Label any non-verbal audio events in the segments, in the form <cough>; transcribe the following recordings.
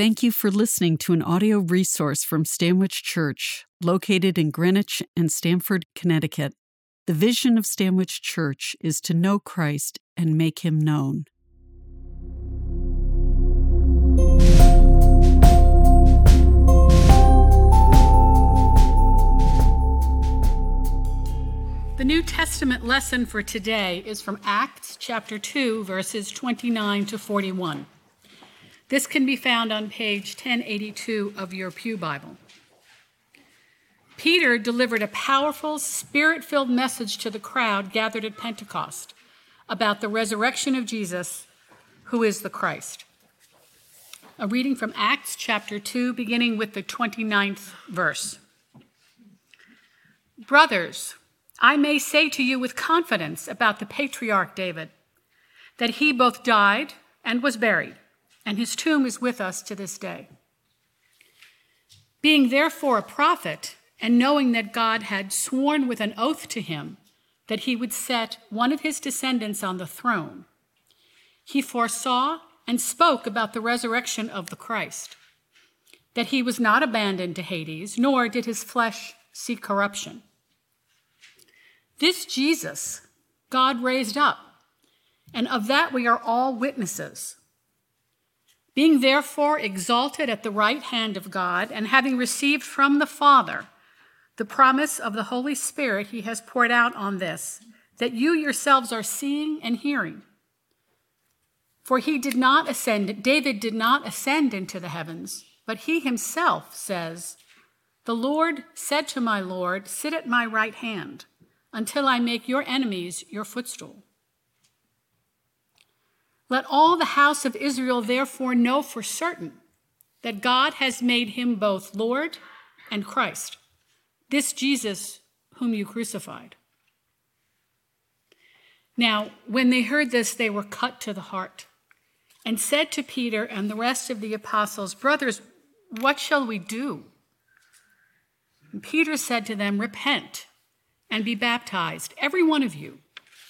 Thank you for listening to an audio resource from Stanwich Church, located in Greenwich and Stamford, Connecticut. The vision of Stanwich Church is to know Christ and make him known. The New Testament lesson for today is from Acts chapter 2, verses 29 to 41. This can be found on page 1082 of your Pew Bible. Peter delivered a powerful, spirit filled message to the crowd gathered at Pentecost about the resurrection of Jesus, who is the Christ. A reading from Acts chapter 2, beginning with the 29th verse. Brothers, I may say to you with confidence about the patriarch David that he both died and was buried and his tomb is with us to this day. Being therefore a prophet, and knowing that God had sworn with an oath to him that he would set one of his descendants on the throne, he foresaw and spoke about the resurrection of the Christ, that he was not abandoned to Hades, nor did his flesh see corruption. This Jesus God raised up, and of that we are all witnesses. Being therefore exalted at the right hand of God, and having received from the Father the promise of the Holy Spirit he has poured out on this, that you yourselves are seeing and hearing. For he did not ascend, David did not ascend into the heavens, but he himself says, The Lord said to my Lord, Sit at my right hand until I make your enemies your footstool. Let all the house of Israel therefore know for certain that God has made him both Lord and Christ, this Jesus whom you crucified. Now, when they heard this, they were cut to the heart and said to Peter and the rest of the apostles, Brothers, what shall we do? And Peter said to them, Repent and be baptized, every one of you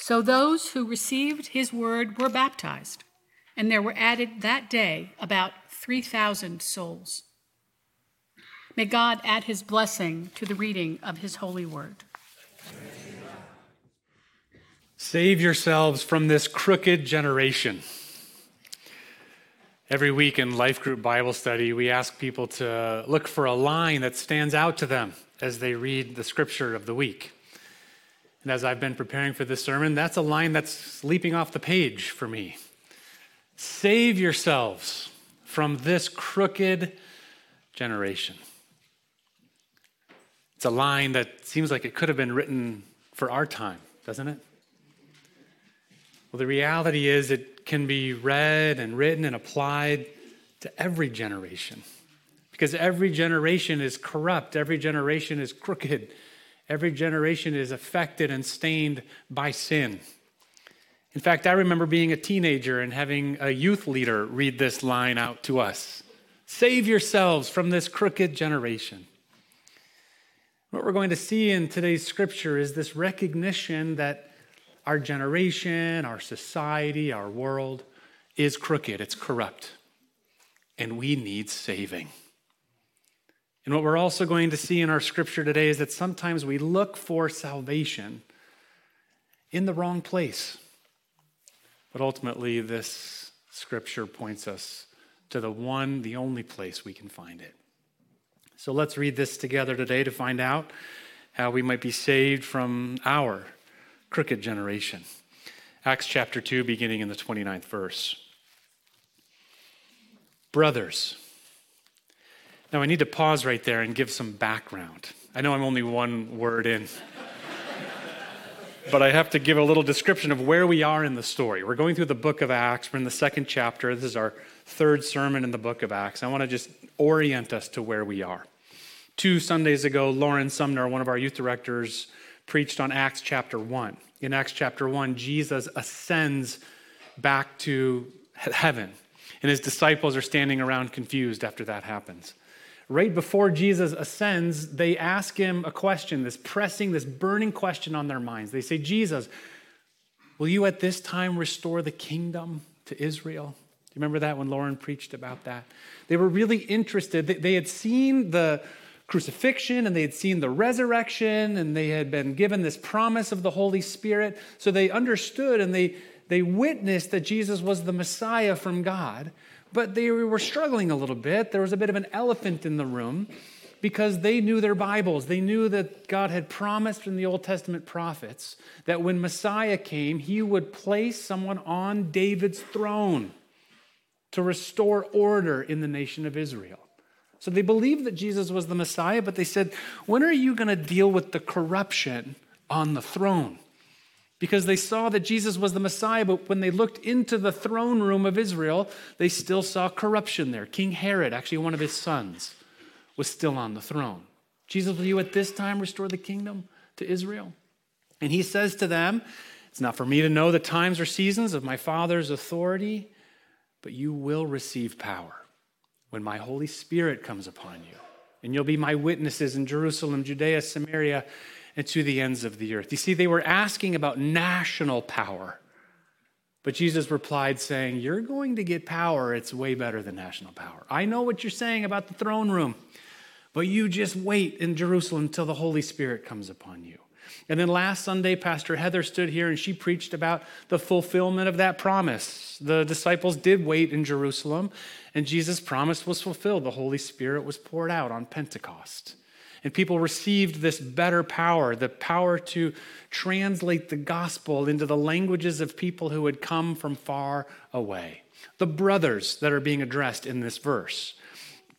So those who received his word were baptized, and there were added that day about 3,000 souls. May God add his blessing to the reading of his holy word. Save yourselves from this crooked generation. Every week in Life Group Bible Study, we ask people to look for a line that stands out to them as they read the scripture of the week. And as I've been preparing for this sermon, that's a line that's leaping off the page for me. Save yourselves from this crooked generation. It's a line that seems like it could have been written for our time, doesn't it? Well, the reality is it can be read and written and applied to every generation because every generation is corrupt, every generation is crooked, Every generation is affected and stained by sin. In fact, I remember being a teenager and having a youth leader read this line out to us Save yourselves from this crooked generation. What we're going to see in today's scripture is this recognition that our generation, our society, our world is crooked, it's corrupt, and we need saving. And what we're also going to see in our scripture today is that sometimes we look for salvation in the wrong place. But ultimately, this scripture points us to the one, the only place we can find it. So let's read this together today to find out how we might be saved from our crooked generation. Acts chapter 2, beginning in the 29th verse. Brothers, now, I need to pause right there and give some background. I know I'm only one word in, but I have to give a little description of where we are in the story. We're going through the book of Acts, we're in the second chapter. This is our third sermon in the book of Acts. I want to just orient us to where we are. Two Sundays ago, Lauren Sumner, one of our youth directors, preached on Acts chapter 1. In Acts chapter 1, Jesus ascends back to heaven, and his disciples are standing around confused after that happens. Right before Jesus ascends, they ask him a question, this pressing, this burning question on their minds. They say, Jesus, will you at this time restore the kingdom to Israel? Do you remember that when Lauren preached about that? They were really interested. They had seen the crucifixion and they had seen the resurrection and they had been given this promise of the Holy Spirit. So they understood and they, they witnessed that Jesus was the Messiah from God, but they were struggling a little bit. There was a bit of an elephant in the room because they knew their Bibles. They knew that God had promised in the Old Testament prophets that when Messiah came, he would place someone on David's throne to restore order in the nation of Israel. So they believed that Jesus was the Messiah, but they said, When are you going to deal with the corruption on the throne? Because they saw that Jesus was the Messiah, but when they looked into the throne room of Israel, they still saw corruption there. King Herod, actually one of his sons, was still on the throne. Jesus, will you at this time restore the kingdom to Israel? And he says to them, It's not for me to know the times or seasons of my Father's authority, but you will receive power when my Holy Spirit comes upon you. And you'll be my witnesses in Jerusalem, Judea, Samaria, and to the ends of the earth. You see, they were asking about national power. But Jesus replied, saying, You're going to get power. It's way better than national power. I know what you're saying about the throne room, but you just wait in Jerusalem until the Holy Spirit comes upon you. And then last Sunday, Pastor Heather stood here and she preached about the fulfillment of that promise. The disciples did wait in Jerusalem, and Jesus' promise was fulfilled. The Holy Spirit was poured out on Pentecost. And people received this better power, the power to translate the gospel into the languages of people who had come from far away. The brothers that are being addressed in this verse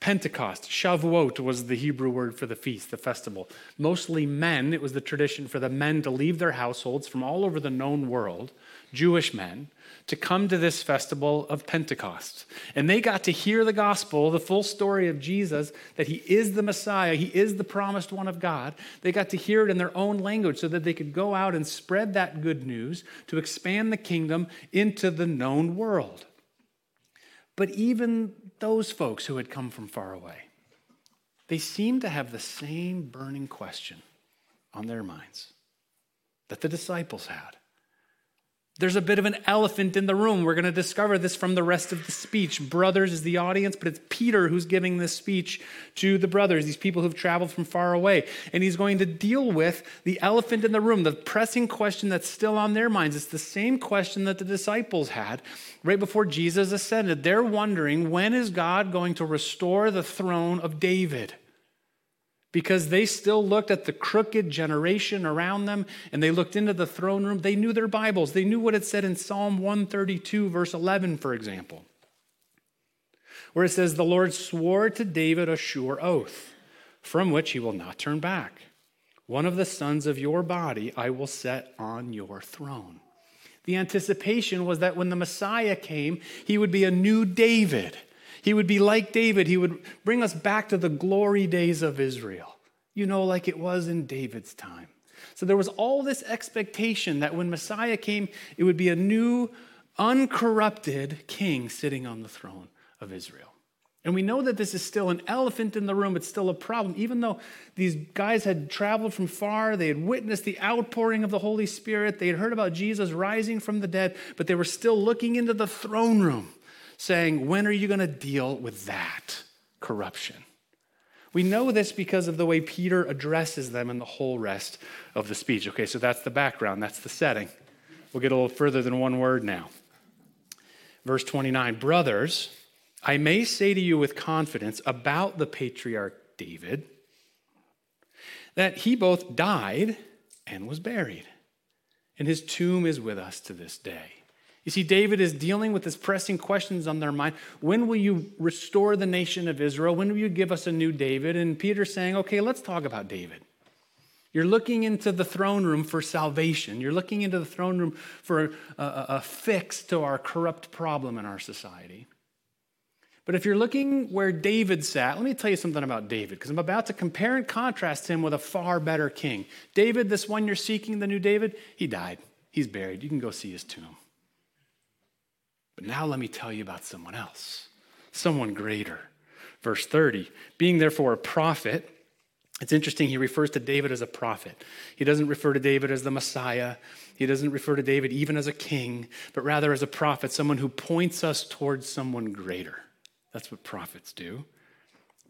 Pentecost, Shavuot was the Hebrew word for the feast, the festival. Mostly men, it was the tradition for the men to leave their households from all over the known world, Jewish men, to come to this festival of Pentecost. And they got to hear the gospel, the full story of Jesus, that he is the Messiah, he is the promised one of God. They got to hear it in their own language so that they could go out and spread that good news to expand the kingdom into the known world. But even those folks who had come from far away, they seemed to have the same burning question on their minds that the disciples had. There's a bit of an elephant in the room. We're going to discover this from the rest of the speech. Brothers is the audience, but it's Peter who's giving this speech to the brothers, these people who've traveled from far away. And he's going to deal with the elephant in the room, the pressing question that's still on their minds. It's the same question that the disciples had right before Jesus ascended. They're wondering when is God going to restore the throne of David? Because they still looked at the crooked generation around them and they looked into the throne room. They knew their Bibles. They knew what it said in Psalm 132, verse 11, for example, where it says, The Lord swore to David a sure oath, from which he will not turn back. One of the sons of your body I will set on your throne. The anticipation was that when the Messiah came, he would be a new David he would be like David. He would bring us back to the glory days of Israel, you know, like it was in David's time. So there was all this expectation that when Messiah came, it would be a new, uncorrupted king sitting on the throne of Israel. And we know that this is still an elephant in the room. It's still a problem. Even though these guys had traveled from far, they had witnessed the outpouring of the Holy Spirit, they had heard about Jesus rising from the dead, but they were still looking into the throne room saying, When are you going to deal with that corruption? We know this because of the way Peter addresses them in the whole rest of the speech. Okay, so that's the background, that's the setting. We'll get a little further than one word now. Verse 29 Brothers, I may say to you with confidence about the patriarch David that he both died and was buried, and his tomb is with us to this day. You see, David is dealing with these pressing questions on their mind. When will you restore the nation of Israel? When will you give us a new David? And Peter's saying, okay, let's talk about David. You're looking into the throne room for salvation. You're looking into the throne room for a, a, a fix to our corrupt problem in our society. But if you're looking where David sat, let me tell you something about David, because I'm about to compare and contrast him with a far better king. David, this one you're seeking, the new David, he died. He's buried. You can go see his tomb. But now let me tell you about someone else, someone greater. Verse 30 Being therefore a prophet, it's interesting, he refers to David as a prophet. He doesn't refer to David as the Messiah. He doesn't refer to David even as a king, but rather as a prophet, someone who points us towards someone greater. That's what prophets do.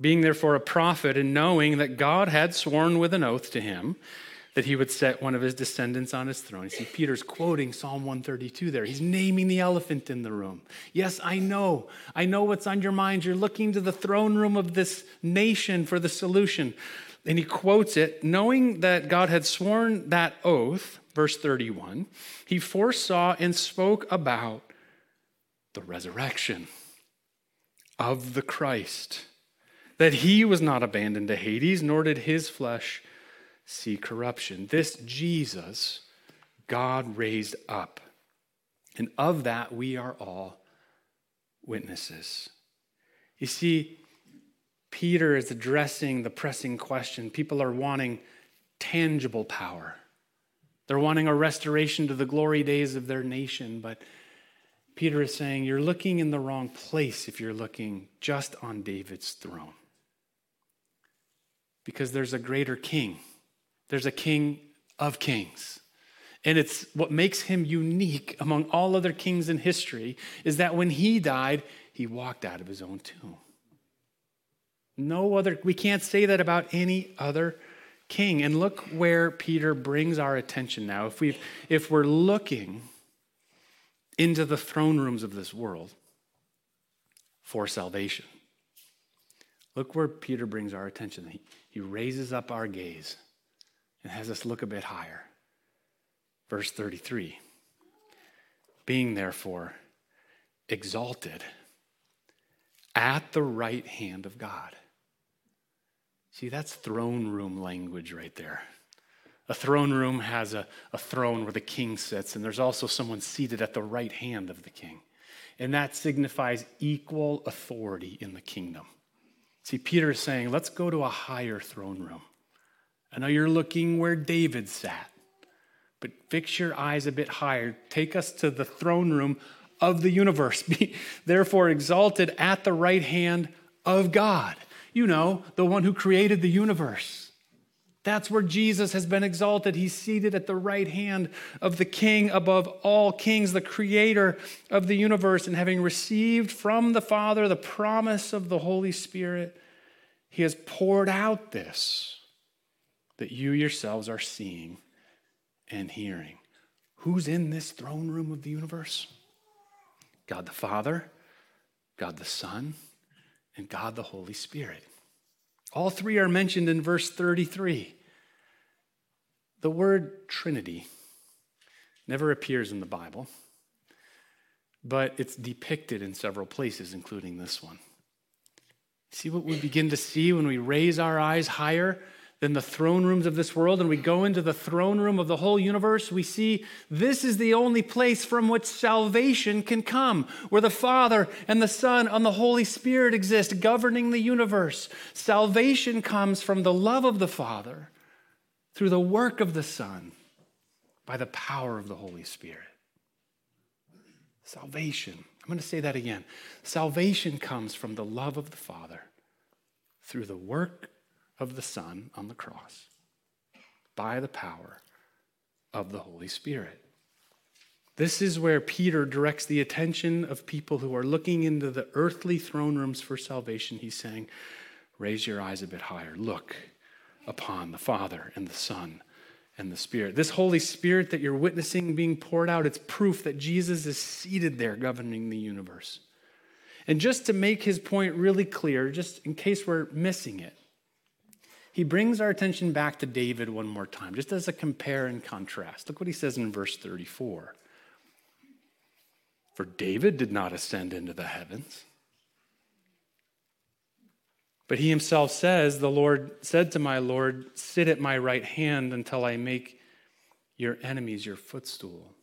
Being therefore a prophet and knowing that God had sworn with an oath to him that he would set one of his descendants on his throne. You see, Peter's quoting Psalm 132 there. He's naming the elephant in the room. Yes, I know. I know what's on your mind. You're looking to the throne room of this nation for the solution. And he quotes it, knowing that God had sworn that oath, verse 31, he foresaw and spoke about the resurrection of the Christ, that he was not abandoned to Hades, nor did his flesh see corruption. This Jesus, God raised up. And of that, we are all witnesses. You see, Peter is addressing the pressing question. People are wanting tangible power. They're wanting a restoration to the glory days of their nation, but Peter is saying you're looking in the wrong place if you're looking just on David's throne. Because there's a greater king, there's a king of kings. And it's what makes him unique among all other kings in history is that when he died, he walked out of his own tomb. No other, we can't say that about any other king. And look where Peter brings our attention now. If, we if we're looking into the throne rooms of this world for salvation, look where Peter brings our attention. He, he raises up our gaze and has us look a bit higher. Verse 33 Being therefore exalted at the right hand of God. See, that's throne room language right there. A throne room has a, a throne where the king sits, and there's also someone seated at the right hand of the king. And that signifies equal authority in the kingdom. See, Peter is saying, let's go to a higher throne room. I know you're looking where David sat, but fix your eyes a bit higher. Take us to the throne room of the universe. <laughs> Be therefore exalted at the right hand of God. You know, the one who created the universe. That's where Jesus has been exalted. He's seated at the right hand of the King above all kings, the creator of the universe. And having received from the Father the promise of the Holy Spirit, he has poured out this that you yourselves are seeing and hearing. Who's in this throne room of the universe? God the Father, God the Son, and God the Holy Spirit. All three are mentioned in verse 33. The word Trinity never appears in the Bible, but it's depicted in several places, including this one. See what we begin to see when we raise our eyes higher than the throne rooms of this world and we go into the throne room of the whole universe, we see this is the only place from which salvation can come, where the Father and the Son and the Holy Spirit exist, governing the universe. Salvation comes from the love of the Father through the work of the Son by the power of the Holy Spirit. Salvation. I'm going to say that again. Salvation comes from the love of the Father through the work of the Son on the cross by the power of the Holy Spirit. This is where Peter directs the attention of people who are looking into the earthly throne rooms for salvation. He's saying, Raise your eyes a bit higher. Look upon the Father and the Son and the Spirit. This Holy Spirit that you're witnessing being poured out, it's proof that Jesus is seated there governing the universe. And just to make his point really clear, just in case we're missing it, he brings our attention back to David one more time, just as a compare and contrast. Look what he says in verse 34. For David did not ascend into the heavens. But he himself says, The Lord said to my Lord, Sit at my right hand until I make your enemies your footstool.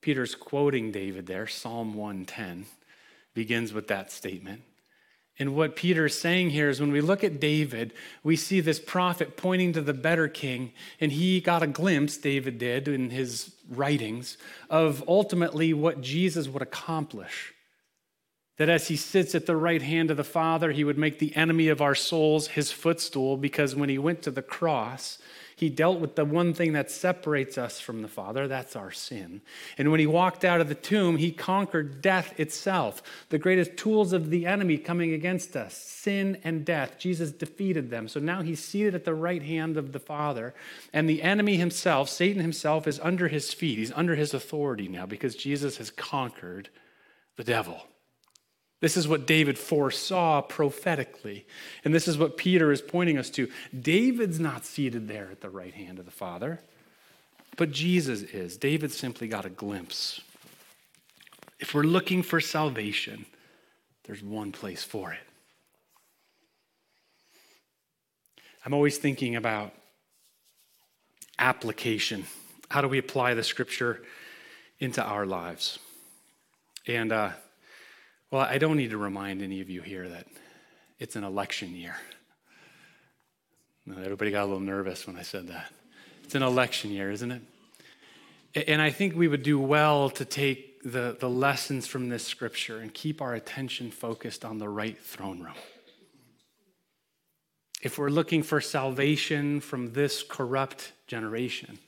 Peter's quoting David there, Psalm 110 begins with that statement. And what Peter is saying here is when we look at David, we see this prophet pointing to the better king, and he got a glimpse, David did in his writings, of ultimately what Jesus would accomplish. That as he sits at the right hand of the Father, he would make the enemy of our souls his footstool, because when he went to the cross, he dealt with the one thing that separates us from the Father, that's our sin. And when he walked out of the tomb, he conquered death itself, the greatest tools of the enemy coming against us sin and death. Jesus defeated them. So now he's seated at the right hand of the Father, and the enemy himself, Satan himself, is under his feet. He's under his authority now because Jesus has conquered the devil. This is what David foresaw prophetically. And this is what Peter is pointing us to. David's not seated there at the right hand of the Father, but Jesus is. David simply got a glimpse. If we're looking for salvation, there's one place for it. I'm always thinking about application. How do we apply the scripture into our lives? And, uh, well, I don't need to remind any of you here that it's an election year. Everybody got a little nervous when I said that. It's an election year, isn't it? And I think we would do well to take the, the lessons from this scripture and keep our attention focused on the right throne room. If we're looking for salvation from this corrupt generation,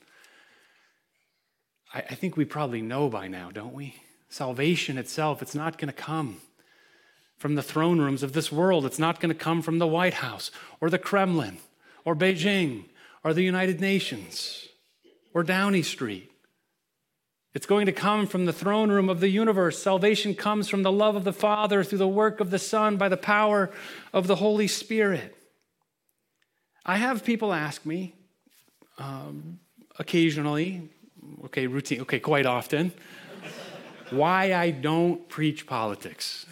I, I think we probably know by now, don't we? Salvation itself, it's not going to come from the throne rooms of this world. It's not going to come from the White House or the Kremlin or Beijing or the United Nations or Downing Street. It's going to come from the throne room of the universe. Salvation comes from the love of the Father through the work of the Son by the power of the Holy Spirit. I have people ask me um, occasionally, okay, routine, okay, quite often why I don't preach politics.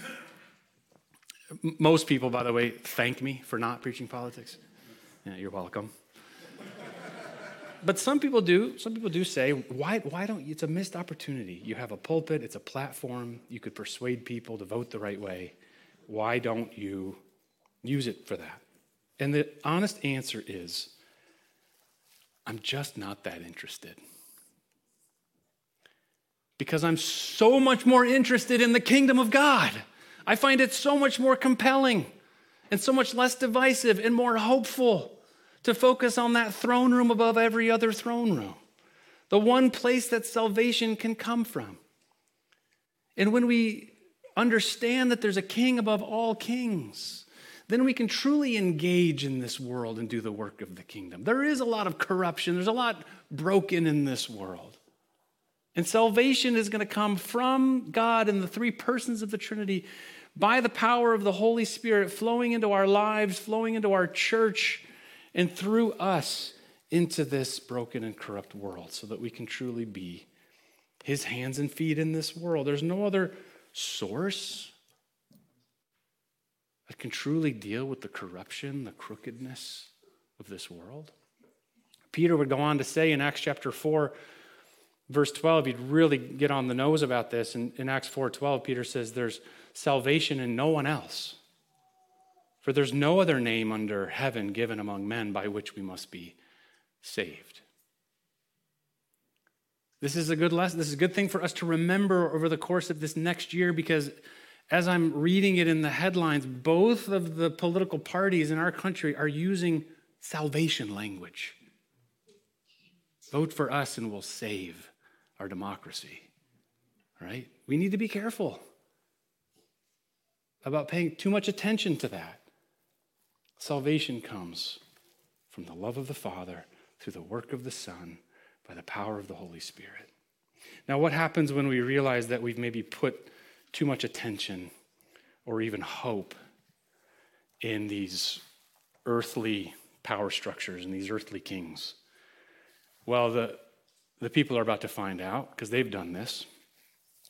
Most people, by the way, thank me for not preaching politics. Yeah, you're welcome. but some people do. Some people do say, why, why don't you? It's a missed opportunity. You have a pulpit, it's a platform. You could persuade people to vote the right way. Why don't you use it for that? And the honest answer is, I'm just not that interested because I'm so much more interested in the kingdom of God. I find it so much more compelling and so much less divisive and more hopeful to focus on that throne room above every other throne room, the one place that salvation can come from. And when we understand that there's a king above all kings, then we can truly engage in this world and do the work of the kingdom. There is a lot of corruption, there's a lot broken in this world. And salvation is going to come from God and the three persons of the Trinity by the power of the Holy Spirit flowing into our lives, flowing into our church, and through us into this broken and corrupt world so that we can truly be his hands and feet in this world. There's no other source that can truly deal with the corruption, the crookedness of this world. Peter would go on to say in Acts chapter 4 verse 12 you'd really get on the nose about this. In, in acts 4.12 peter says there's salvation in no one else for there's no other name under heaven given among men by which we must be saved. This is a good lesson this is a good thing for us to remember over the course of this next year because as i'm reading it in the headlines both of the political parties in our country are using salvation language. Vote for us and we'll save our democracy, right? We need to be careful about paying too much attention to that. Salvation comes from the love of the Father through the work of the Son by the power of the Holy Spirit. Now, what happens when we realize that we've maybe put too much attention or even hope in these earthly power structures and these earthly kings? Well, the, the people are about to find out because they've done this.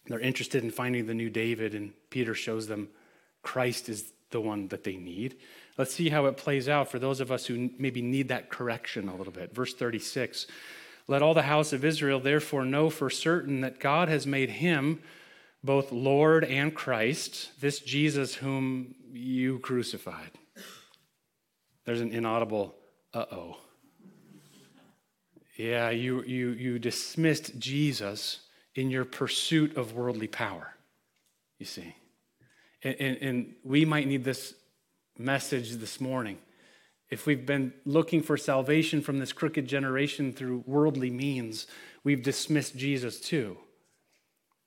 They're interested in finding the new David, and Peter shows them Christ is the one that they need. Let's see how it plays out for those of us who maybe need that correction a little bit. Verse 36 Let all the house of Israel therefore know for certain that God has made him both Lord and Christ, this Jesus whom you crucified. There's an inaudible uh oh. Yeah, you, you, you dismissed Jesus in your pursuit of worldly power, you see. And, and, and we might need this message this morning. If we've been looking for salvation from this crooked generation through worldly means, we've dismissed Jesus too.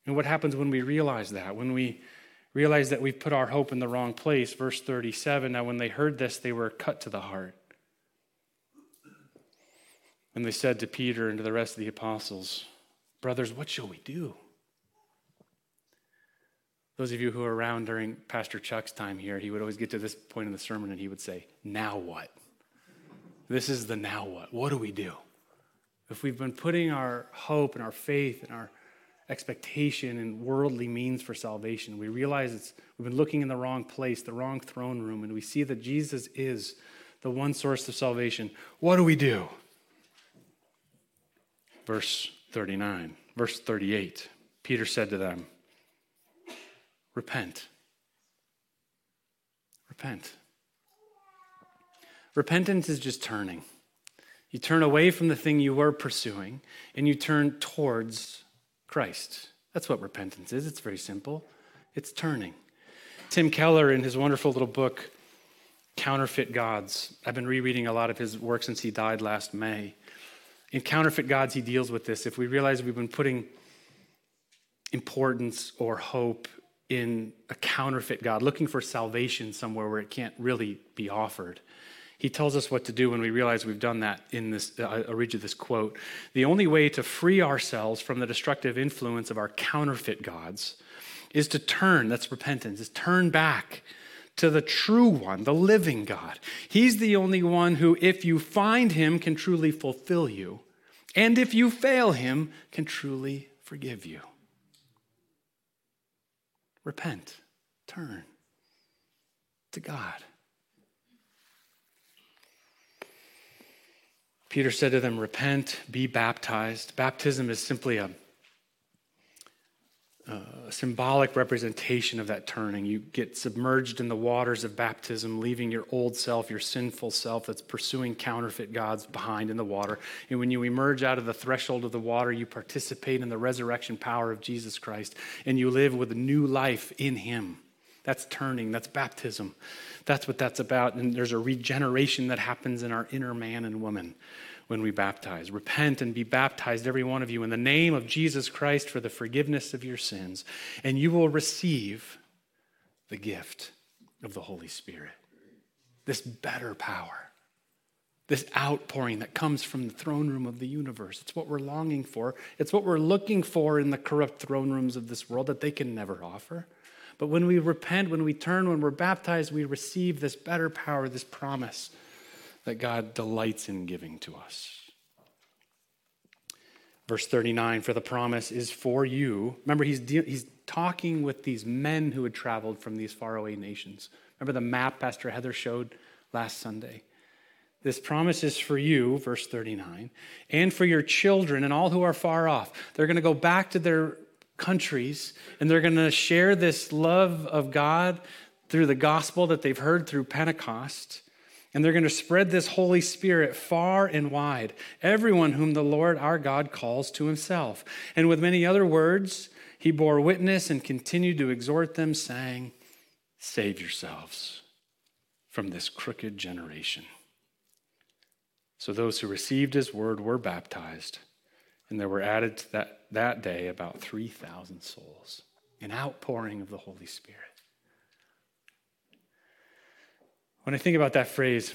And what happens when we realize that? When we realize that we've put our hope in the wrong place? Verse 37 Now, when they heard this, they were cut to the heart. And they said to Peter and to the rest of the apostles, Brothers, what shall we do? Those of you who were around during Pastor Chuck's time here, he would always get to this point in the sermon and he would say, Now what? This is the now what. What do we do? If we've been putting our hope and our faith and our expectation in worldly means for salvation, we realize it's, we've been looking in the wrong place, the wrong throne room, and we see that Jesus is the one source of salvation. What do we do? Verse 39, verse 38. Peter said to them, Repent. Repent. Repentance is just turning. You turn away from the thing you were pursuing and you turn towards Christ. That's what repentance is. It's very simple. It's turning. Tim Keller, in his wonderful little book, Counterfeit Gods, I've been rereading a lot of his work since he died last May. In Counterfeit Gods, he deals with this. If we realize we've been putting importance or hope in a counterfeit God, looking for salvation somewhere where it can't really be offered. He tells us what to do when we realize we've done that in this. Uh, I'll read you this quote. The only way to free ourselves from the destructive influence of our counterfeit gods is to turn, that's repentance, is turn back to the true one, the living God. He's the only one who, if you find him, can truly fulfill you. And if you fail him, can truly forgive you. Repent, turn to God. Peter said to them, Repent, be baptized. Baptism is simply a, Uh, a, symbolic representation of that turning. You get submerged in the waters of baptism, leaving your old self, your sinful self that's pursuing counterfeit gods behind in the water. And when you emerge out of the threshold of the water, you participate in the resurrection power of Jesus Christ and you live with a new life in Him. That's turning, that's baptism. That's what that's about. And there's a regeneration that happens in our inner man and woman when we baptize. Repent and be baptized, every one of you, in the name of Jesus Christ for the forgiveness of your sins, and you will receive the gift of the Holy Spirit. This better power, this outpouring that comes from the throne room of the universe. It's what we're longing for. It's what we're looking for in the corrupt throne rooms of this world that they can never offer. But when we repent, when we turn, when we're baptized, we receive this better power, this promise that God delights in giving to us. Verse 39 For the promise is for you. Remember, he's, de- he's talking with these men who had traveled from these faraway nations. Remember the map Pastor Heather showed last Sunday? This promise is for you, verse 39, and for your children and all who are far off. They're going to go back to their countries and they're going to share this love of God through the gospel that they've heard through Pentecost. And they're going to spread this Holy Spirit far and wide, everyone whom the Lord our God calls to himself. And with many other words, he bore witness and continued to exhort them, saying, Save yourselves from this crooked generation. So those who received his word were baptized, and there were added to that, that day about 3,000 souls, an outpouring of the Holy Spirit. When I think about that phrase,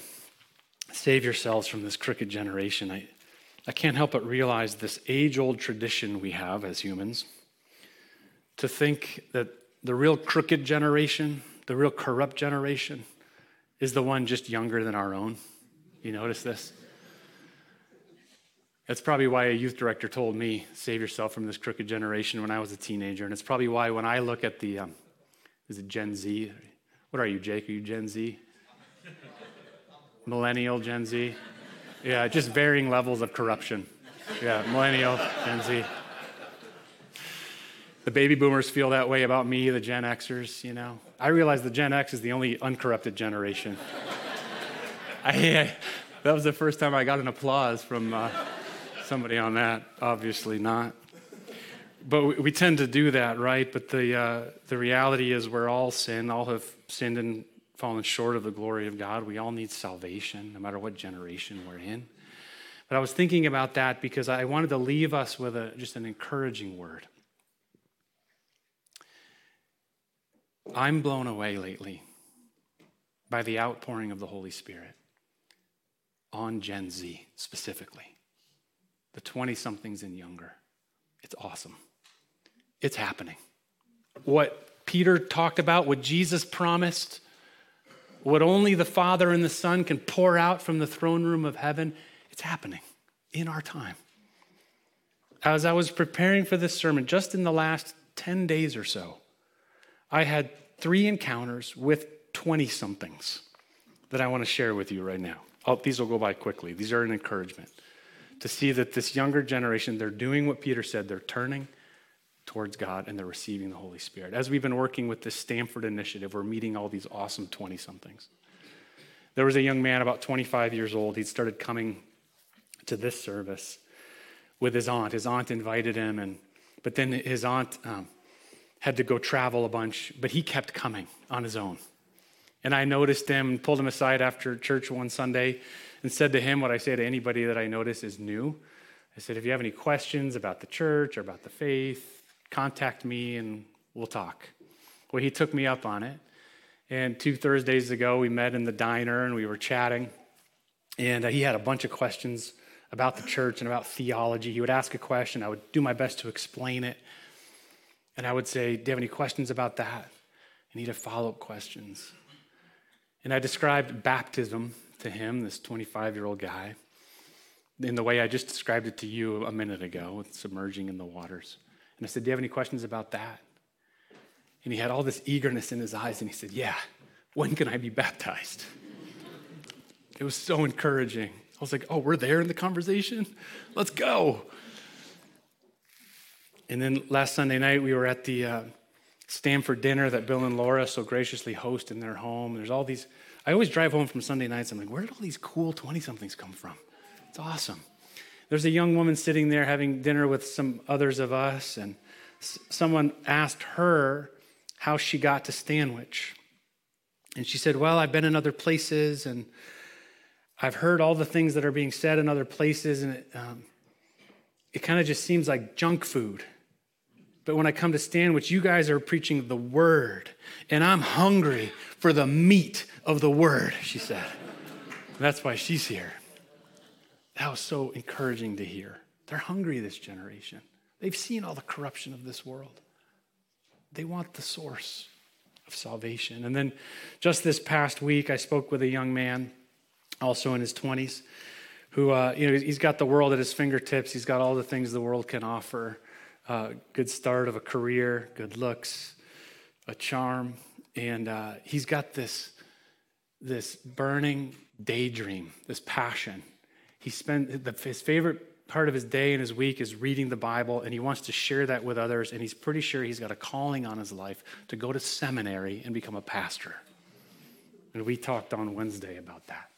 save yourselves from this crooked generation, I, I can't help but realize this age old tradition we have as humans to think that the real crooked generation, the real corrupt generation, is the one just younger than our own. You notice this? That's probably why a youth director told me, save yourself from this crooked generation when I was a teenager. And it's probably why when I look at the, um, is it Gen Z? What are you, Jake? Are you Gen Z? Millennial, Gen Z. Yeah, just varying levels of corruption. Yeah, millennial, Gen Z. the baby boomers feel that way about me, the Gen Xers, you know. I realize the Gen X is the only uncorrupted generation. I, I, that was the first time I got an applause from uh, somebody on that. Obviously not. But we, we, tend to do that, right? But the, uh, the reality is we're all sin, all have sinned and fallen short of the glory of God. We all need salvation, no matter what generation we're in. But I was thinking about that because I wanted to leave us with a, just an encouraging word. I'm blown away lately by the outpouring of the Holy Spirit on Gen Z specifically, the 20 somethings and younger. It's awesome. It's happening. What Peter talked about, what Jesus promised, what only the Father and the Son can pour out from the throne room of heaven, it's happening in our time. As I was preparing for this sermon, just in the last 10 days or so, I had three encounters with 20 somethings that I want to share with you right now. Oh, these will go by quickly. These are an encouragement to see that this younger generation, they're doing what Peter said, they're turning towards God and they're receiving the Holy Spirit. As we've been working with the Stamford initiative, we're meeting all these awesome 20 somethings. There was a young man about 25 years old. He'd started coming to this service with his aunt. His aunt invited him, and but then his aunt um, had to go travel a bunch, but he kept coming on his own. And I noticed him pulled him aside after church one Sunday and said to him what I say to anybody that I notice is new. I said, if you have any questions about the church or about the faith, contact me and we'll talk. Well, he took me up on it. And two Thursdays ago, we met in the diner and we were chatting. And uh, he had a bunch of questions about the church and about theology. He would ask a question, I would do my best to explain it. And I would say, Do you have any questions about that? And he'd have follow up questions. And I described baptism to him, this 25 year old guy, in the way I just described it to you a minute ago with submerging in the waters. And I said, Do you have any questions about that? And he had all this eagerness in his eyes, and he said, Yeah, when can I be baptized? It was so encouraging. I was like, Oh, we're there in the conversation? Let's go. And then last Sunday night, we were at the uh, Stamford dinner that Bill and Laura so graciously host in their home. There's all these, I always drive home from Sunday nights. I'm like, where did all these cool 20 somethings come from? It's awesome. There's a young woman sitting there having dinner with some others of us, and s- someone asked her how she got to Stanwich. And she said, Well, I've been in other places, and I've heard all the things that are being said in other places, and it, um, it kind of just seems like junk food. But when I come to Stanwich, you guys are preaching the word, and I'm hungry for the meat of the word, she said. That's why she's here. That was so encouraging to hear. They're hungry, this generation. They've seen all the corruption of this world. They want the source of salvation. And then just this past week, I spoke with a young man, also in his 20s, who, uh, you know, he's got the world at his fingertips. He's got all the things the world can offer uh, good start of a career, good looks, a charm. And uh, he's got this, this burning daydream, this passion. He spent his favorite part of his day and his week is reading the Bible, and he wants to share that with others. And he's pretty sure he's got a calling on his life to go to seminary and become a pastor. And we talked on Wednesday about that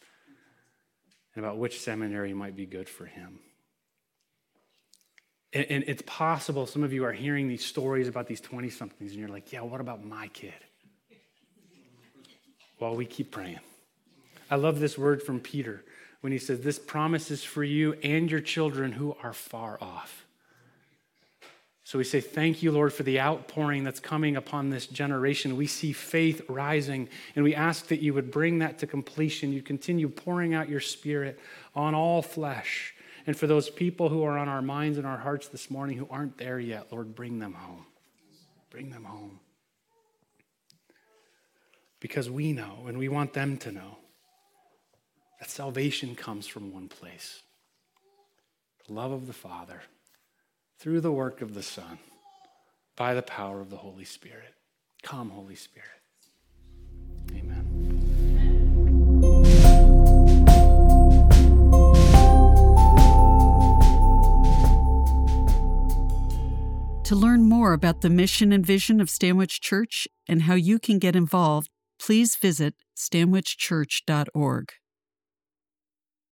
and about which seminary might be good for him. And, and it's possible some of you are hearing these stories about these 20 somethings, and you're like, yeah, what about my kid? Well, we keep praying. I love this word from Peter when he says, This promise is for you and your children who are far off. So we say, Thank you, Lord, for the outpouring that's coming upon this generation. We see faith rising, and we ask that you would bring that to completion. You continue pouring out your spirit on all flesh. And for those people who are on our minds and our hearts this morning who aren't there yet, Lord, bring them home. Bring them home. Because we know, and we want them to know, that salvation comes from one place the love of the Father through the work of the Son by the power of the Holy Spirit. Come, Holy Spirit. Amen. To learn more, about the mission and vision of Stanwich Church and how you can get involved, please visit stanwichchurch.org.